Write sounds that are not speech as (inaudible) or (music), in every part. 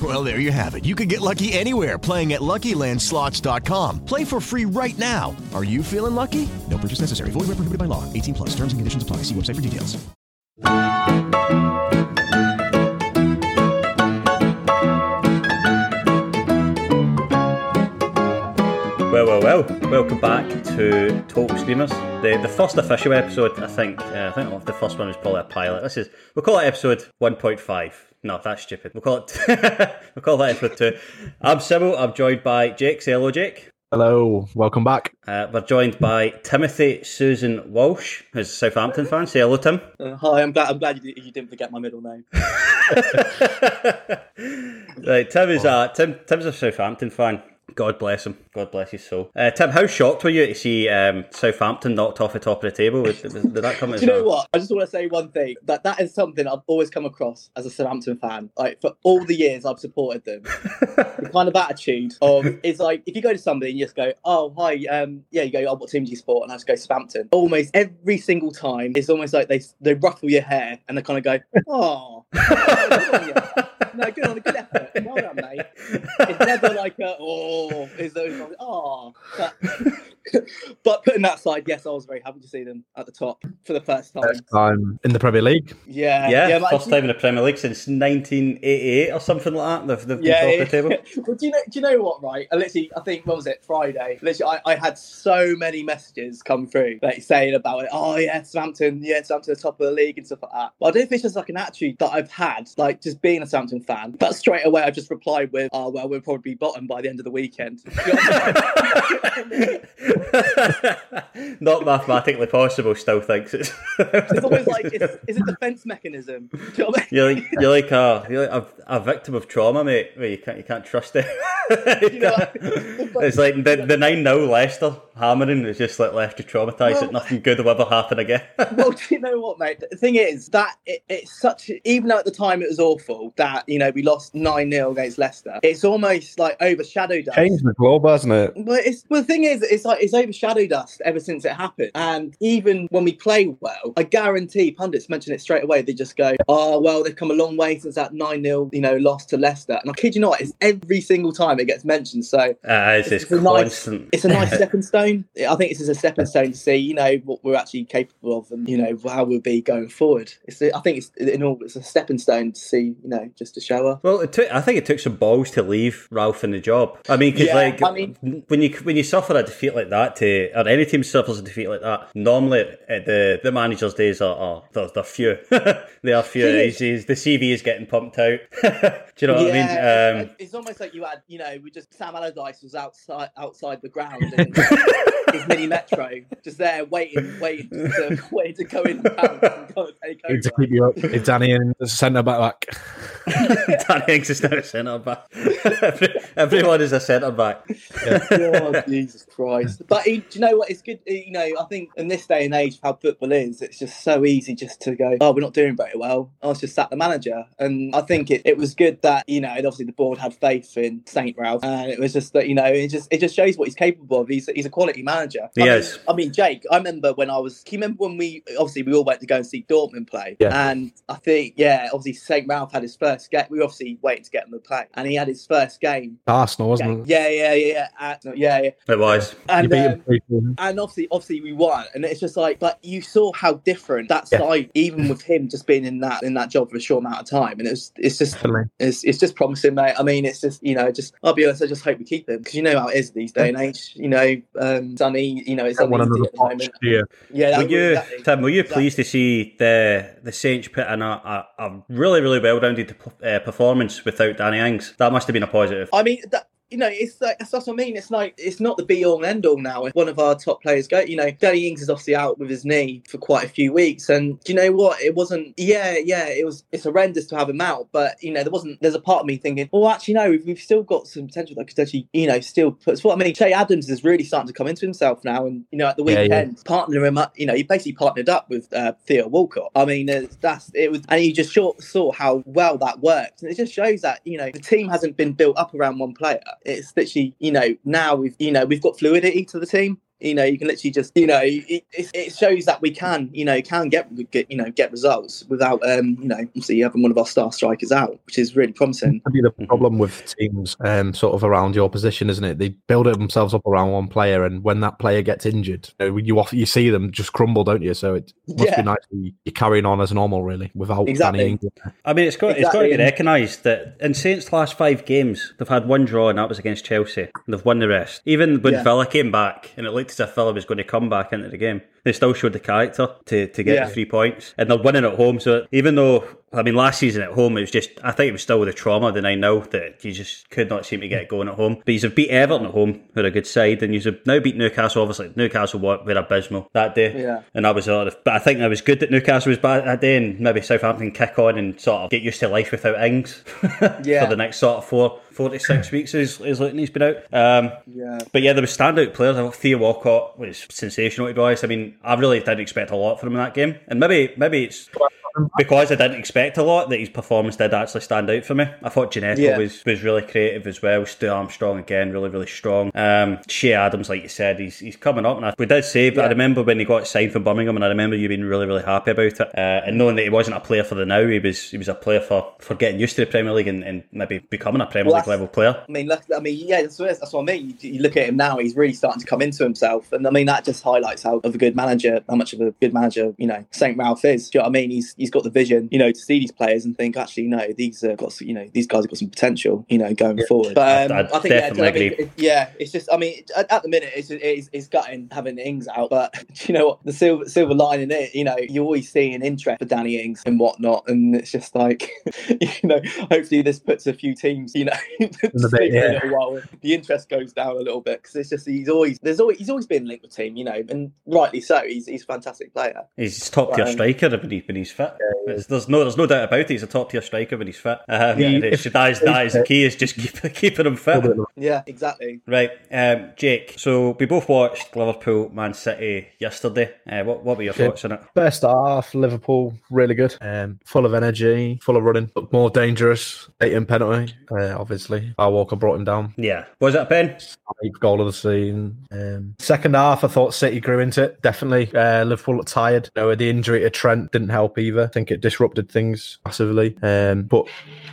Well, there you have it. You can get lucky anywhere playing at LuckyLandSlots.com. Play for free right now. Are you feeling lucky? No purchase necessary. Void where prohibited by law. 18 plus. Terms and conditions apply. See website for details. Well, well, well. Welcome back to Talk Screamers, the the first official episode. I think. Uh, I think the first one was probably a pilot. This is we'll call it episode one point five. No, that's stupid. We'll call it. (laughs) we'll call that episode two. I'm Sybil. I'm joined by Jake. Say hello, Jake. Hello, welcome back. Uh, we're joined by Timothy Susan Walsh, who's a Southampton fan. Say hello, Tim. Uh, hi, I'm glad. I'm glad you, you didn't forget my middle name. (laughs) right, Tim is a Tim. Tim's a Southampton fan. God bless him. God bless his soul. Uh, Tim, how shocked were you to see um, Southampton knocked off the top of the table? Did, did that come (laughs) as Do you know what? I just want to say one thing. That that is something I've always come across as a Southampton fan. Like for all the years I've supported them, the (laughs) kind of attitude of it's like if you go to somebody and you just go, "Oh, hi, um, yeah," you go, "Oh, what team do you support?" And I just go Southampton. Almost every single time, it's almost like they they ruffle your hair and they kind of go, "Oh." (laughs) good on you." No, good on a good effort. Well done, mate. It's never like a oh, it's always like, oh. But, (laughs) but putting that aside, yes, I was very happy to see them at the top for the first time. First time in the Premier League. Yeah, Yeah, but first actually- time in the Premier League since 1988 or something like that. They've, they've Yeah, been yeah. top of the table. (laughs) well, do you know? Do you know what? Right, I literally, I think what was it Friday? Literally, I, I had so many messages come through, like saying about it. Oh yeah, Southampton, yeah, Southampton, the top of the league and stuff like that. But I don't think it's just like an attitude that I've had, like just being a Southampton fan. But straight away, I just replied with, "Oh well, we'll probably be bottom by the end of the weekend." (laughs) You know what I mean? (laughs) Not mathematically possible, still thinks it's. (laughs) it's always like it's, it's a defense mechanism. (laughs) Do you know I mean? You're like you're like a you're like a, a victim of trauma, mate. Where you can't you can't trust it. You know, it's like the the nine 0 Leicester hammering is just like left you traumatized Well- that nothing good will ever happen again. well, do you know what, mate? The thing is that it, it's such. Even though at the time it was awful that you know we lost nine 0 against Leicester, it's almost like overshadowed us. Changed the globe, hasn't it? But it's well, the thing is, it's like it's overshadowed us ever since it happened. And even when we play well, I guarantee pundits mention it straight away. They just go, "Oh well, they've come a long way since that nine 0 you know, loss to Leicester." And I kid you not, it's every single time it gets mentioned. So Uh, it's just a nice, it's a nice (laughs) stepping stone. I think this is a stepping stone to see, you know, what we're actually capable of, and you know how we'll be going forward. It's, I think it's in all, it's a stepping stone to see, you know, just to show her. Well, it took, I think it took some balls to leave Ralph in the job. I mean, because Yeah, like I mean- when you when you suffer a defeat like that, to or any team suffers a defeat like that, normally uh, the the manager's days are, are they're, they're few. (laughs) they are few. Thing He's, he's- the CV is getting pumped out. (laughs) Do you know what I mean? Um, it's, it's almost like you had, you know, we just Sam Allardyce was outside outside the ground in his mini metro, just there waiting, waiting, to, waiting to go in and and go and take Need to keep you up. Is Danny in the centre back? (laughs) Danny Ings is now a centre back. Every, (laughs) everyone is a centre back. (laughs) oh, Jesus Christ. But he, do you know what? It's good. You know, I think in this day and age, how football is, it's just so easy just to go, oh, we're not doing very well. I was just sack the manager. And I think it, it was good that, you know, and obviously the board had faith in St. Ralph. And it was just that, you know, it just it just shows what he's capable of. He's, he's a quality manager. He I is. Mean, I mean, Jake, I remember when I was, can you remember when we, obviously, we all went to go and see Dortmund play? Yeah. And I think, yeah, obviously, St. Ralph had his first game. We obviously waiting to get him to play. And he had his first game. Arsenal, wasn't it? Yeah, yeah, yeah, yeah. Yeah, yeah. It was. You And, beat um, him and obviously, obviously we won, and it's just like, but you saw how different that Yeah. side, even with him just being in that in that job for a short amount of time, and it's it's just Definitely. it's, it's just promising, mate. I mean, it's just you know, just I'll be honest, I just hope we keep him because you know how it is these day and age. You know, um, Sonny, you know, it's Don't want uneasy another the watch, moment. do you? Yeah, that Were you, exactly- Tim? Were you exactly. pleased to see the the Saints put in a, a, a really really well rounded uh, performance without Danny Ings? That must have been a positive. I mean, that, you know, it's like that's what I mean. It's like it's not the be all and end all now. If one of our top players go, you know, Danny Ings is obviously out with his knee for quite a few weeks, and do you know what? It wasn't. Yeah, yeah, it was. It's horrendous to have him out, but you know, there wasn't. There's a part of me thinking, well, actually, no, we've, we've still got some potential that could actually, you know, still put. What I mean, Che Adams is really starting to come into himself now, and you know, at the Yeah, yeah. weekend, partner him up. You know, he basically partnered up with uh, Theo Walcott. I mean, that's it was, and you just short saw how well that worked, and it just shows that you know the team hasn't been built up around one player. It's literally, you know, now we've you know we've got fluidity to the team. You know, you can literally just, you know, it, it, it shows that we can, you know, can get, get, you know, get results without, um, you know, obviously having one of our star strikers out, which is really promising. That'd be the problem with teams um, sort of around your position, isn't it? They build it themselves up around one player, and when that player gets injured, you, know, you off, you see them just crumble, don't you? So it must Yeah. be nice you- you're carrying on as normal, really, without Exactly. Danny Ings. I mean, it's got it's got to be recognised that in Saints' last five games, they've had one draw, and that was against Chelsea. And they've won the rest. Even when Yeah. Villa came back, and it looked as if Villa was going to come back into the game, they still showed the character to, to get Yeah. the three points, and they're winning at home. So even though I mean, last season at home, it was just, I think it was still with the trauma, the 9 0, that you just could not seem to get going at home. But you've beat Everton at home, who are a good side, and you've now beat Newcastle, obviously. Newcastle were, were abysmal that day. Yeah. And that was a lot of, but I think it was good that Newcastle was bad that day, and maybe Southampton kick on and sort of get used to life without Ings (laughs) Yeah. for the next sort of four, four to six weeks as, as Luton's been out. Um, Yeah. but yeah, there were standout players. I thought Theo Walcott was sensational to be honest. I mean, I really didn't expect a lot from him in that game, and maybe maybe it's because I didn't expect a lot that his performance did actually stand out for me. I thought Djenepo Yeah. was, was really creative as well. Stu Armstrong again, really really strong. Um, Che Adams, like you said, he's he's coming up, and I, we did say. But I remember when he got signed from Birmingham, and I remember you being really really happy about it, uh, and knowing that he wasn't a player for the now. He was he was a player for, for getting used to the Premier League and, and maybe becoming a Premier Well, League level player. I mean, look, I mean, yeah, that's, what- that's what I mean. You, you look at him now; he's really starting to come into himself, and I mean that just highlights how of a good manager, how much of a good manager, you know, Saint Ralph is. Do you know what I mean? He's he's got the vision, you know, to see these players and think, actually, no, these have got, you know, these guys have got some potential, you know, going forward. But um, I- I think, yeah, I mean, it- yeah, it's just, I mean, at, at the minute, it's it's, it's gutting having Ings out, but (laughs) you know what? The silver silver line in it, you know, you always see an interest for Danny Ings and whatnot, and it's just like, (laughs) you know, hopefully this puts a few teams, you know, (laughs) to bit, yeah. a little while. The interest goes down a little bit because it's just he's always there's always he's always been linked with team, you know, and rightly so. He's he's a fantastic player. He's top tier Um, striker when, he, when he's fit. There's, there's no there's no doubt about it. He's a top tier striker when he's fit. Um, Yeah, and it's- if- that, is, that is the key. Is just keep, (laughs) keeping him fit. Yeah, exactly. Right, um, Jake. So we both watched Liverpool Man City yesterday. Uh, what what were your Yeah. thoughts on it? First half, Liverpool really good, um, full of energy, full of running, but more dangerous. Eight in penalty, uh, obviously. Our Walker brought him down. Yeah, was that a pen? Goal of the season. Um, second half, I thought City grew into it. Definitely, uh, Liverpool looked tired. You know, the injury to Trent didn't help either. I think it disrupted things massively. Um, but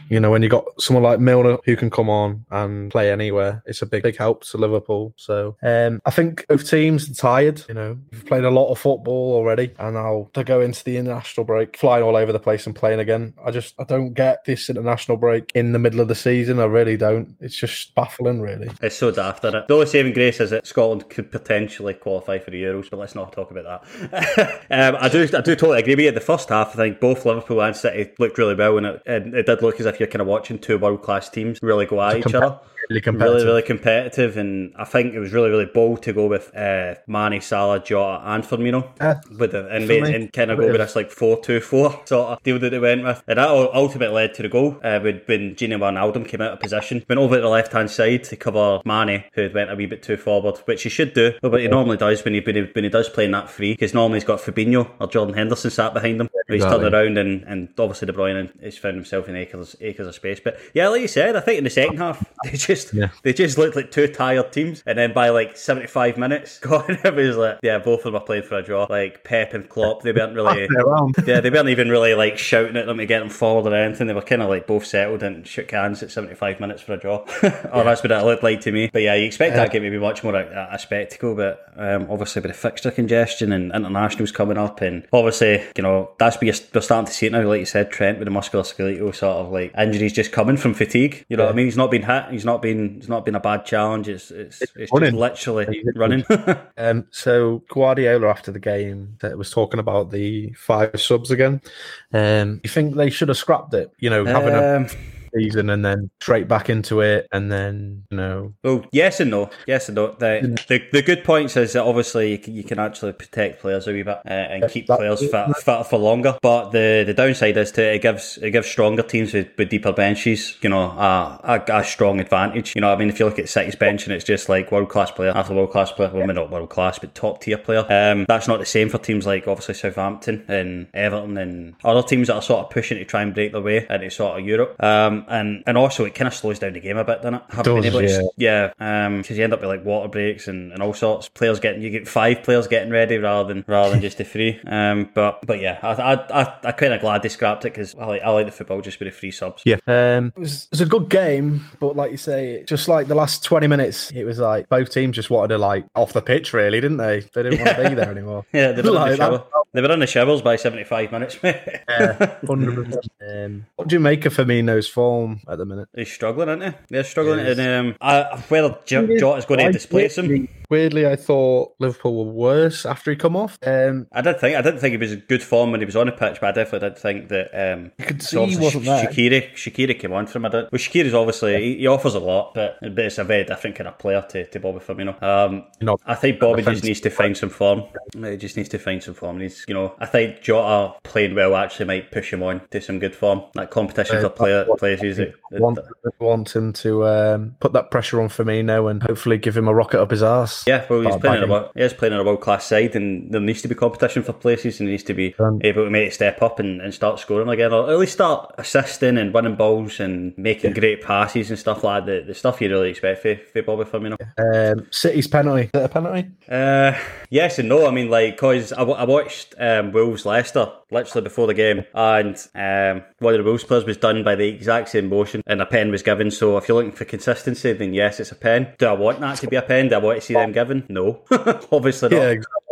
you know, when you got someone like Milner who can come on and play anywhere, it's a big, big help to Liverpool. So um, I think both teams are tired. You know, we've played a lot of football already, and now to go into the international break, flying all over the place and playing again. I just I don't get this international break in the middle of the season. I really don't. It's just baffling, really. It's so daft, isn't it? The only saving grace is that Scotland could potentially qualify for the Euros, but let's not talk about that. (laughs) um, I do, I do totally agree with you. The first half, I think both Liverpool and City looked really well, and it, and it did look as if you're kind of watching two world class teams really go at each other. (laughs) really competitive. really, really competitive, and I think it was really, really bold to go with uh, Mane, Salah, Jota, and Firmino Yeah. with the, and, For made, and kind of go with of- this like four two four sort of deal that they went with, and that ultimately led to the goal uh, when when Gini Wijnaldum came out of position, went over to the left hand side to cover Mane, who had went a wee bit too forward, which he should do, but he normally does when he when he, when he does play in that free, because normally he's got Fabinho or Jordan Henderson sat behind him. He's Exactly. turned around and, and obviously De Bruyne has found himself in acres acres of space. But yeah, like you said, I think in the second half (laughs) they just Yeah. they just looked like two tired teams, and then by like seventy five minutes, (laughs) God, it was like yeah, both of them are playing for a draw. Like Pep and Klopp, they weren't really. Passing it around. Yeah, they weren't even really like shouting at them to get them forward or anything. They were kind of like both settled and shook hands at 75 minutes for a draw. (laughs) or that's what it looked like to me. But yeah, you expect that game to be much more a, a spectacle, but um, obviously with the fixture congestion and internationals coming up, and obviously, you know, that's where you're, we're starting to see it now, like you said, Trent, with the musculoskeletal sort of like injuries just coming from fatigue. You know what I mean? He's not been hit, he's not been, it's not been a bad challenge. It's, it's, it's, just running. literally (laughs) running. Um, so Guardiola after the game that was talking about the five subs again. Um, you think they should have scrapped it? You know, having a Um, season and then straight back into it, and then you know, Well, yes and no. Yes and no. The, the, the good points is that obviously you can, you can actually protect players a wee bit uh, and keep players fit, fit for longer. But the, the downside is to it gives it gives stronger teams with, with deeper benches, you know, a, a, a strong advantage. You know, I mean, if you look at City's bench and it's just like world class player after world class player, well, maybe not world class, but top tier player. Um, that's not the same for teams like obviously Southampton and Everton and other teams that are sort of pushing to try and break their way into sort of Europe. Um, and and also it kind of slows down the game a bit, doesn't it? Having Does, able to- yeah. yeah, because you end up with like water breaks and, and all sorts. Players getting you get five players getting ready rather than rather than just the three. (laughs) Um, but but yeah, I I I, I kind of glad they scrapped it because I like I like the football just with the free subs. yeah, um, it was, it was a good game, but like you say, just like the last twenty minutes, it was like both teams just wanted to like off the pitch, really, didn't they? They didn't want to be (laughs) there anymore. Yeah, they were in the Like that. They were in the showers by seventy five minutes. (laughs) Yeah, 100%. Um, what do you make of Firmino's form at the minute? He's struggling, isn't he? They're struggling, Yes. and um, I, whether J- Jota's going to displace him. Weirdly, I thought Liverpool were worse after he come off. Um, I did think I didn't think he was in good form when he was on the pitch, but I definitely did think that um, You could see he wasn't there. Shaqiri, Shaqiri came on for him. I did. Well, Shaqiri's obviously he, he offers a lot, but, but it's a very different kind of player to, to Bobby Firmino. Um, Not- I think Bobby just needs to find some form. He just needs to find some form. He's, you know, I think Jota playing well actually might push him on to some good form. That competition for player places. It, it- want, want him to um, put that pressure on Firmino and hopefully give him a rocket up his arse. Yeah, well, he's playing in a, he is playing in a world class side, and there needs to be competition for places, and he needs to be Um, able to make a step up and, and start scoring again, or at least start assisting and winning balls and making great passes and stuff like that. The, the stuff you really expect for, for Bobby Firmino. Um, City's penalty. Is a penalty? Uh, yes and no. I mean, like, cause I, I watched um, Wolves Leicester literally before the game, and um, one of the Wolves players was done by the exact same motion, and a pen was given. So if you're looking for consistency, then yes, it's a pen. Do I want that to be a pen? Do I want to see them given? No, (laughs) obviously not. Yeah, exactly.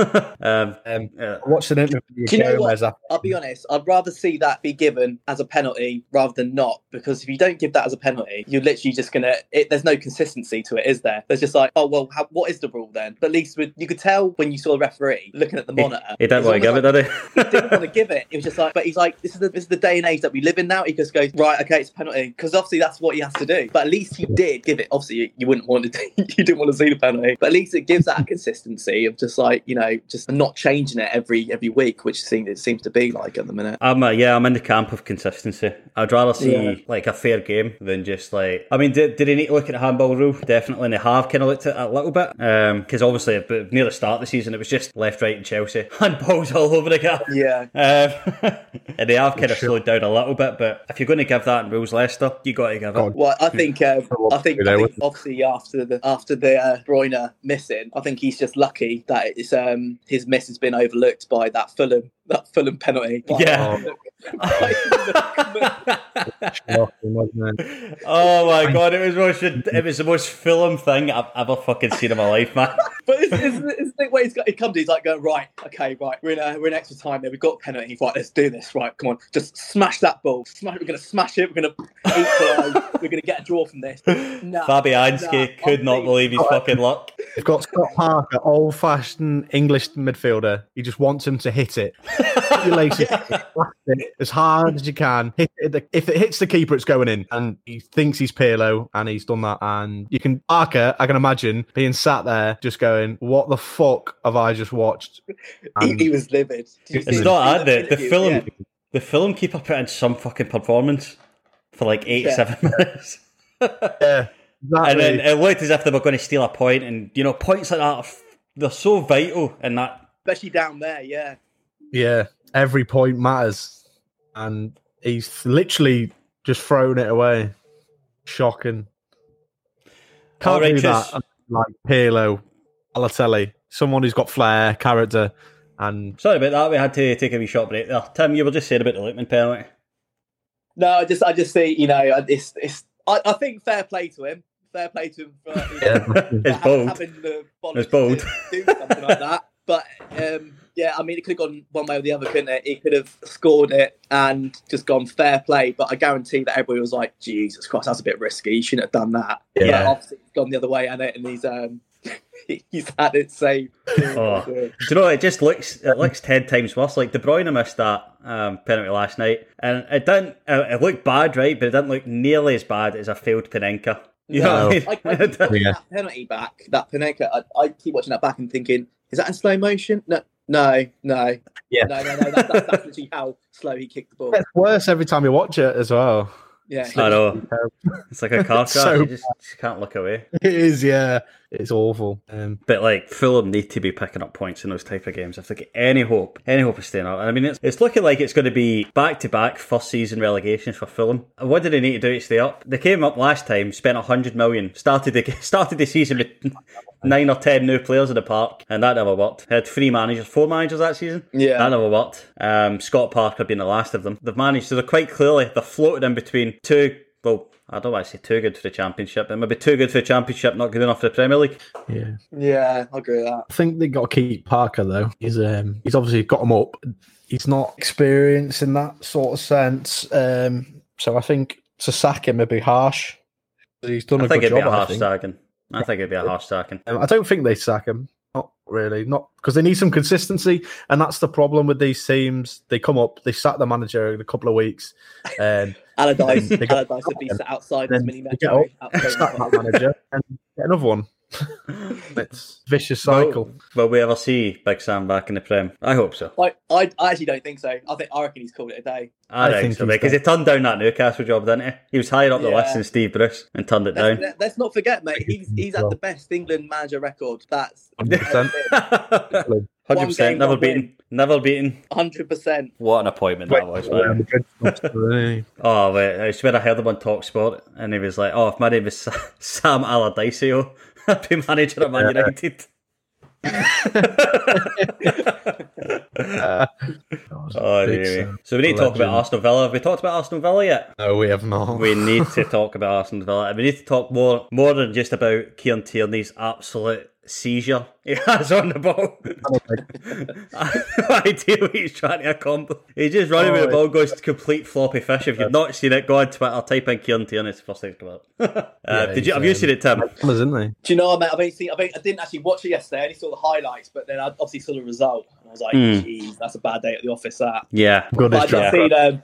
(laughs) Um, Um, yeah. I watched an interview. Do you know what? After. I'll be honest. I'd rather see that be given as a penalty rather than not, because if you don't give that as a penalty, you're literally just gonna. It, there's no consistency to it, is there? There's just like, oh well, how, what is the rule then? But at least with, you could tell when you saw the referee looking at the monitor. He didn't want to give it, almost did like he didn't want to give it. It was just like, but he's like, this is the this is the day and age that we live in now. He just goes, right, okay, it's a penalty, because obviously that's what he has to do. But at least he did give it. Obviously, you, you wouldn't want to, (laughs) you didn't want to see the penalty, but at least it gives that consistency of just like you know, just not changing it every every week, which seems it seems to be like at the minute. I'm uh, yeah, I'm in the camp of consistency. I'd rather see Yeah. like a fair game than just like. I mean, did, did they need to look at the handball rule? Definitely, and they have kind of looked at it a little bit. Because obviously, but near the start of the season, it was just left, right, and Chelsea (laughs) handballs all over the gap. Yeah. Um, (laughs) and they have kind of slowed down a little bit. But if you're going to give that in rules, Leicester, you got to give it. Well, I think uh, I think, I think obviously after the after the uh, Bruyne missing, I think he's just lucky that it's um his miss has been overlooked by that Fulham that Fulham penalty. (laughs) Like, (laughs) Yeah. shocking, oh my god, it was most, it was the most (laughs) Fulham thing I've ever fucking seen in my life, man. But it's, it's, it's the way he's got, he comes, he's like going right, okay, right, we're in uh, we're in extra time there, we've got a penalty, right, let's do this, right, come on, just smash that ball, smash, we're gonna smash it, we're gonna equalise, we're gonna get a draw from this. Nah, Fabianski nah, could not believe his fucking luck. They've got Scott Parker, old fashioned English midfielder. He just wants him to hit it. (laughs) Your laces, blast it, it as hard as you can. Hit it, if it hits the keeper, it's going in. And he thinks he's Pirlo, and he's done that. And you can, Parker, I can imagine being sat there just going, "What the fuck have I just watched?" (laughs) He, And he was livid. It's not the that the, the film. Yeah. The Fulham keeper put in some fucking performance for like eighty-seven (laughs) minutes. yeah, exactly. And then it looked as if they were going to steal a point, and you know, points like that are f- they're so vital in that. especially down there. Yeah, Yeah, every point matters, and he's literally just thrown it away. Shocking. Can't do that. Like Pirlo, Balotelli, someone who's got flair, character, and Sorry about that. We had to take a wee short break there. Tim, you were just saying about the Lookman penalty. no, I just I just see you know it's it's I, I think fair play to him. Fair play to him for you know, (laughs) It's for bold. having the It's bold. to do something like that. (laughs) But um, yeah, I mean, it could have gone one way or the other, couldn't it? He could have scored it and just gone fair play. But I guarantee that everybody was like, "Jesus Christ, that's a bit risky. You shouldn't have done that." Yeah. But obviously, it's gone the other way, and it, and he's um, (laughs) he's had it saved. Oh. (laughs) Do you know it just looks it looks ten times worse? Like De Bruyne missed that um, penalty last night, and it didn't. It looked bad, right? But it didn't look nearly as bad as a failed Panenka. You know what I? I, I keep (laughs) Yeah. that penalty back, that Panenka. I, I keep watching that back and thinking, is that in slow motion? No, no, no. Yeah. No, no, no. That, that's, that's literally how slow he kicked the ball. it's worse every time you watch it as well. Yeah. I know. Oh, (laughs) it's like a car crash. So you just, just can't look away. It is, yeah, it's awful. Um, But like Fulham need to be picking up points in those type of games if they get any hope, any hope of staying up. And I mean, it's, it's looking like it's going to be back to back first season relegations for Fulham. What do they need to do to stay up? They came up last time, spent a hundred million, started the (laughs) started the season with (laughs) nine or ten new players in the park, and that never worked. Had three managers, four managers that season. Yeah. that never worked. Um, Scott Parker being the last of them. They've managed, so they're quite clearly they're floated in between two. Well, I don't want to say too good for the championship, but maybe too good for the championship, not good enough for the Premier League. yeah, Yeah, I agree with that. I think they got to keep Parker though. He's um, he's obviously got him up. He's not experienced in that sort of sense. Um, so I think to sack him would be harsh. He's done I a think good it'd be a a I harsh think. sacking. I think it'd be a harsh sacking. Um, I don't think they sack him. Not really. Not because they need some consistency, and that's the problem with these teams. They come up, they sack the manager in a couple of weeks, um, Allardyce, They Allardyce would be sat outside his mini they get up, metro. sack that manager, and get another one. (laughs) it's a vicious cycle. Will, will we ever see Big Sam back in the Prem? I hope so. I, I, I actually don't think so. I think I reckon he's called it a day. I, I think, think so because he turned down that Newcastle job, didn't he? He was higher up the Yeah. list than Steve Bruce and turned it Let's, down. let- let's not forget, mate. He's he's at the best England manager record. That's 100%. (laughs) (laughs) Hundred One percent, game, never one win. beaten, never beaten. hundred percent. What an appointment that was, man. Really? (laughs) Oh, wait, I swear I heard him on Talk Sport, and he was like, "Oh, if my name is Sam Allardyce, (laughs) I'd be manager of Man United." (laughs) oh, Big dear So we need to talk about Legend. Arsenal Villa. Have we talked about Arsenal Villa yet? No, we have not. We need to talk about Arsenal Villa. and We need to talk more more than just about Kieran Tierney's absolute seizure (laughs) he has on the ball. (laughs) I have no idea what he's trying to accomplish. He's just running with the ball, goes to complete floppy fish. If you've not seen it, go on Twitter, type in Kieran Tierney. It's the first thing to come up. (laughs) uh, Yeah, did you? he's, Have you um, seen it, Tim? isn't they? Do you know, mate? I've only seen. I've only, I didn't actually watch it yesterday. I only saw the highlights, but then I obviously saw the result. And I was like, Hmm. "Jeez, that's a bad day at the office." That. Yeah. Good But I as just Jack. seen um,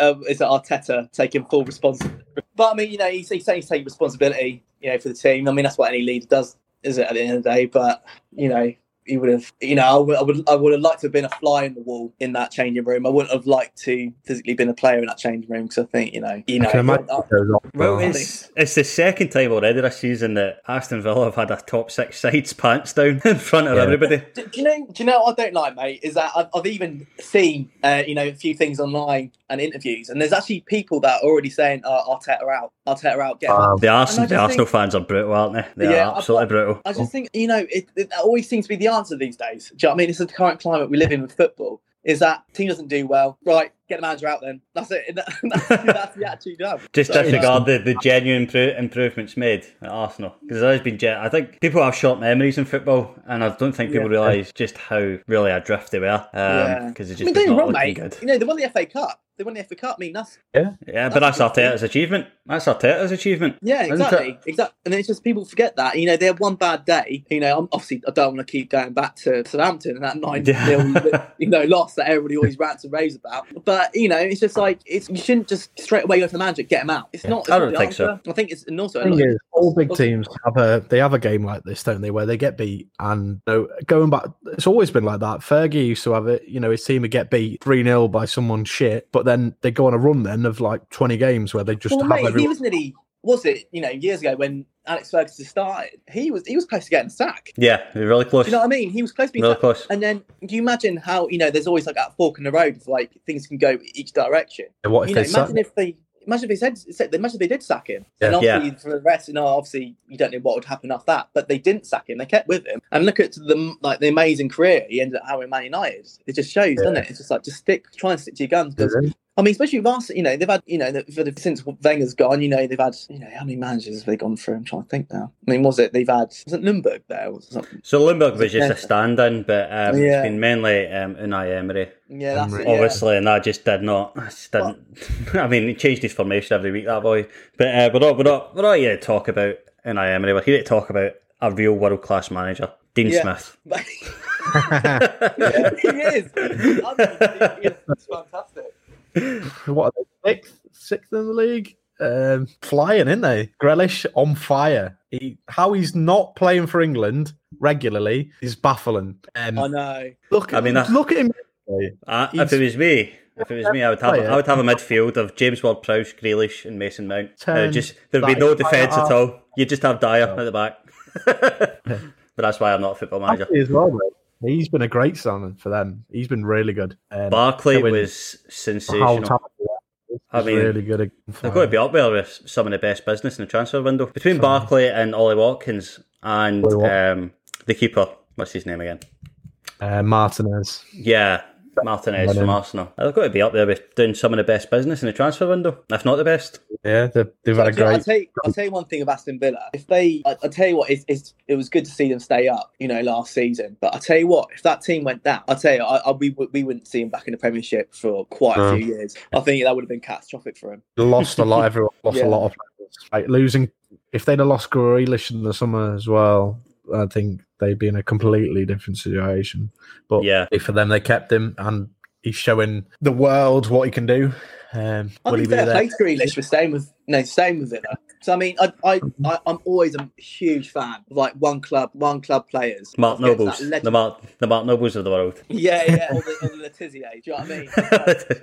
um, is it Arteta taking full responsibility? But I mean, you know, he's, he's saying he's taking responsibility, you know, for the team. I mean, that's what any leader does, is it? At the end of the day, but you know, he would have, you know, I would, I would, I would have liked to have been a fly in the wall in that changing room. I wouldn't have liked to physically been a player in that changing room because I think, you know, you know, I can imagine I- it. Well, it's, it's the second time already this season that Aston Villa have had a top six sides pants down (laughs) in front of Yeah. everybody. Do, do you know? Do you know what I don't like, mate? Is that I've, I've even seen, uh, you know, a few things online and interviews, and there's actually people that are already saying, uh, "Arteta out, Arteta out." Get him out." Um, The Arsenal, the Arsenal think- fans are brutal, aren't they? They Yeah, are I- absolutely brutal. I just think, you know, it, it always seems to be the answer these days. Do you know what I mean? It's the current climate we live in with football. Is that team doesn't do well, right? Get the manager out then. That's it. That's, (laughs) that's the attitude you have. Just So, disregard the, the genuine impro- improvements made at Arsenal because there has been. Gen- I think people have short memories in football, and I don't think people Yeah. realise just how really adrift they were um, Yeah. because it I just mean, don't not wrong, looking mate. good. You know, they won the FA Cup. They won the FA Cup. I mean, that's Yeah, yeah, but that's Arteta's achievement. That's Arteta's achievement. yeah, isn't it? exactly, exactly. And it's just people forget that. You know, they had one bad day. You know, I'm, obviously, I don't want to keep going back to Southampton and that nine Yeah. nil, (laughs) you know, loss that everybody always rants and raves about. But you know, it's just like it's you shouldn't just straight away go to the manager, get him out. It's not. It's I don't the think so. I think it's and also thing like, is, all big teams have a they have a game like this, don't they, where they get beat and you know, going back it's always been like that. Fergie used to have it, you know, his team would get beat three 0 by someone shit, but then they go on a run then of like twenty games where they just well, have mate, he was nearly was it you know years ago when Alex Ferguson started. He was he was close to getting sacked. Yeah, really close. Do you know what I mean? He was close to being Really sacked. close. And then, do you imagine how you know? There's always like that fork in the road. Of, like things can go each direction. and what if you know, they suck? imagine if they imagine if they said, said imagine if they did sack him. Yeah. And obviously Yeah. for the rest, you know, obviously you don't know what would happen after that. But they didn't sack him. They kept with him. And look at the like the amazing career he ended up having Man United. It just shows, doesn't it? It's just like just stick, try and stick to your guns. 'cause, I mean, especially with us, you know, they've had, you know, the- since Wenger's gone, you know, they've had, you know, how many managers have they gone through? I'm trying to think now. I mean, was it they've had? Was it Nürnberg there? Was it something? So Ljungberg was just a stand-in, but um, Yeah. it's been mainly um, Unai Emery, Yeah, that's it. Yeah. obviously, and that just did not. that Just didn't. (laughs) I mean, he changed his formation every week, that boy. But uh, we're not, we're not, we're not here to talk about Unai Emery. We're here to talk about a real world-class manager, Dean Yeah. Smith. (laughs) yeah, he is. (laughs) I think he is. It's fantastic. What are they, sixth, sixth in the league? Um, flying, in they? Grealish on fire. He, how he's not playing for England regularly is baffling. Um, I know. look, I mean, that- look at him. Uh, if it was me, if it was me, I would have, I would have a midfield of James Ward-Prowse, Grealish, and Mason Mount. Uh, just there would be no defence at all. You just have Dier at the back. (laughs) but that's why I'm not a football manager. Actually as well, mate. He's been a great signing for them. He's been really good. Um, showing was sensational. he is. I mean, really good. They've got to be up there with some of the best business in the transfer window. Between Barkley and Ollie Watkins and Ollie Wat- um, the keeper, what's his name again? uh, Martinez. Yeah, Martinez from Arsenal. They've got to be up there with doing some of the best business in the transfer window, if not the best. Yeah, they've, they've had a Do you know, I'll great. tell you, I'll tell you one thing about Aston Villa. If they, I, I'll tell you what, it's, it's, it was good to see them stay up, you know, last season. But I'll tell you what, if that team went down, I'll tell you, I, I, we, would- we wouldn't see him back in the Premiership for quite a No. few years. I think that would have been catastrophic for him. lost a lot. Everyone lost (laughs) Yeah. a lot of players. Like losing, if they'd have lost Grealish in the summer as well, I think they'd be in a completely different situation. But Yeah. for them, they kept him, and he's showing the world what he can do. Um, I will he think be fair there? play to Grealish for staying with, no, staying with Villa. So I mean, I, I, I, I'm always a huge fan of like one club, one club players. Mark Nobles, that the Mark, the Mark Nobles of the world. (laughs) Yeah, yeah, or the, or the Le Tissier. Do you know what I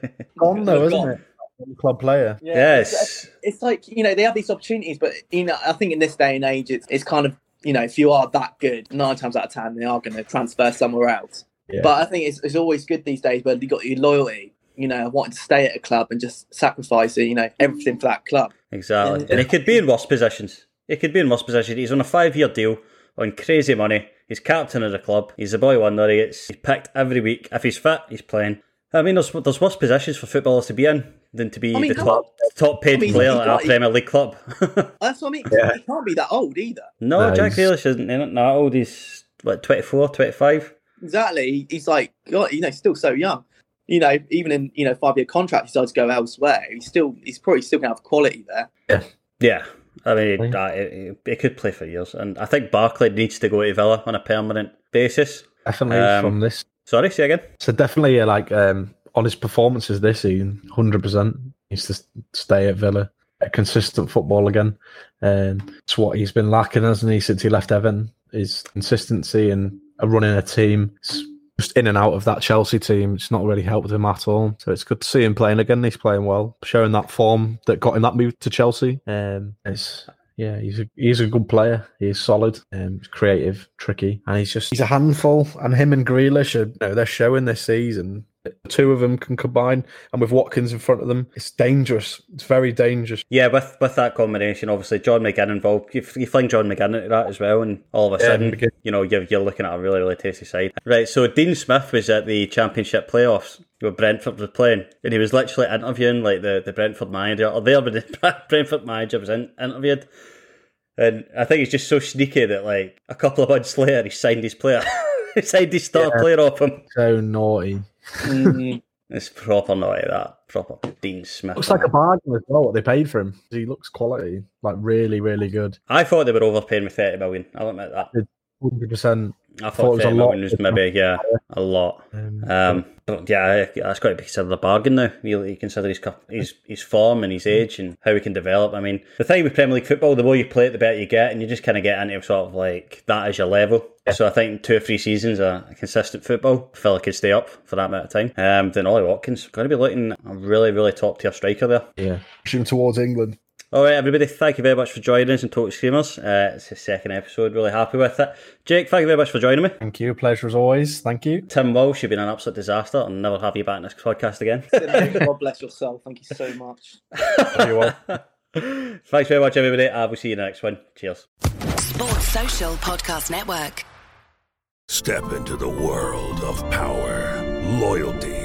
mean? (laughs) Gone though, isn't it? One Club player. Yeah, Yes. It's, it's like you know they have these opportunities, but you know I think in this day and age, it's it's kind of you know if you are that good, nine times out of ten they are going to transfer somewhere else. Yeah. But I think it's it's always good these days where you got your loyalty. You know, wanting to stay at a club and just sacrifice you know everything for that club. Exactly. Yeah. And it could be in worse positions. It could be in worse positions. He's on a five year deal on crazy money. He's captain of the club. He's the boy wonder. He gets he's picked every week. If he's fit, he's playing. I mean, there's there's worse positions for footballers to be in than to be I mean, the come top top paid I mean, player he at a Premier League club. (laughs) That's what I mean. Yeah. He can't be that old either. no, No, Jack he's- Grealish isn't in it. Not old. He's what 24, 25? Exactly. He's like, God, you know, still so young. You know, even in you know five year contract, he decides to go elsewhere. He's still, he's probably still gonna have quality there. Yeah. Yeah. I mean, Right. uh, he, he could play for years, and I think Barkley needs to go to Villa on a permanent basis. Definitely Um, from this. Sorry, say again. So definitely, uh, like um, on his performances this season, hundred percent needs to stay at Villa. A consistent football again. Um, it's what he's been lacking, hasn't he, since he left Everton? Is consistency and running a team. It's just in and out of that Chelsea team. It's not really helped him at all. So it's good to see him playing again. He's playing well, showing that form that got him that move to Chelsea. Um, it's yeah, he's a he's a good player. He's solid, um, creative, tricky, and he's just he's a handful. And him and Grealish, are, you know, they're showing this season. Two of them can combine, and with Watkins in front of them, it's dangerous. It's very dangerous. Yeah, with with that combination, obviously John McGinn involved. You, you fling John McGinn into that as well, and all of a Yeah, sudden, McGinn. you know, you're, you're looking at a really really tasty side. Right, so Dean Smith was at the Championship playoffs where Brentford was playing, and he was literally interviewing like the, the Brentford manager, or there, but (laughs) the Brentford manager was in, interviewed. And I think he's just so sneaky that like a couple of months later, he signed his player. (laughs) he signed his star Yeah. player off him. So naughty. Mm. (laughs) It's proper naughty that proper Dean Smith. Looks like a bargain as well. What they paid for him. He looks quality, like really, really good. I thought they were overpaying me thirty million. I'll admit that. Hundred percent. I Thought it thought was a lot. was maybe yeah a lot. Um, but yeah, that's got to be considered a bargain now. You, you consider his cup- his his form and his age and how he can develop. I mean, the thing with Premier League football, the more you play it, the better you get, and you just kind of get into sort of like that is your level. So I think two or three seasons of consistent football, I feel like could stay up for that amount of time. Um, then Ollie Watkins going to be looking a really really top tier striker there. Yeah, pushing towards England. All right, everybody, thank you very much for joining us in Total Screamers. Uh, it's the second episode, really happy with it. Jake, thank you very much for joining me. Thank you. Pleasure as always. Thank you. Tim Walsh, you've been an absolute disaster. I'll never have you back in this podcast again. God bless yourself. Thank you so much. (laughs) Thanks very much, everybody. I will see you in the next one. Cheers. Sports Social Podcast Network. Step into the world of power, loyalty,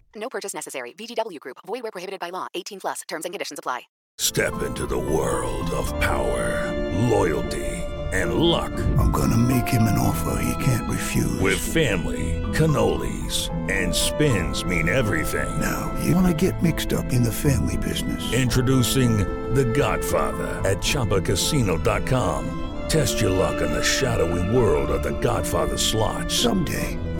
No purchase necessary. VGW Group. Void where prohibited by law. 18 plus. Terms and conditions apply. Step into the world of power, loyalty, and luck. I'm gonna make him an offer he can't refuse. With family, cannolis, and spins mean everything. Now, you wanna get mixed up in the family business. Introducing The Godfather at ChumbaCasino.com. Test your luck in the shadowy world of The Godfather slot. Someday,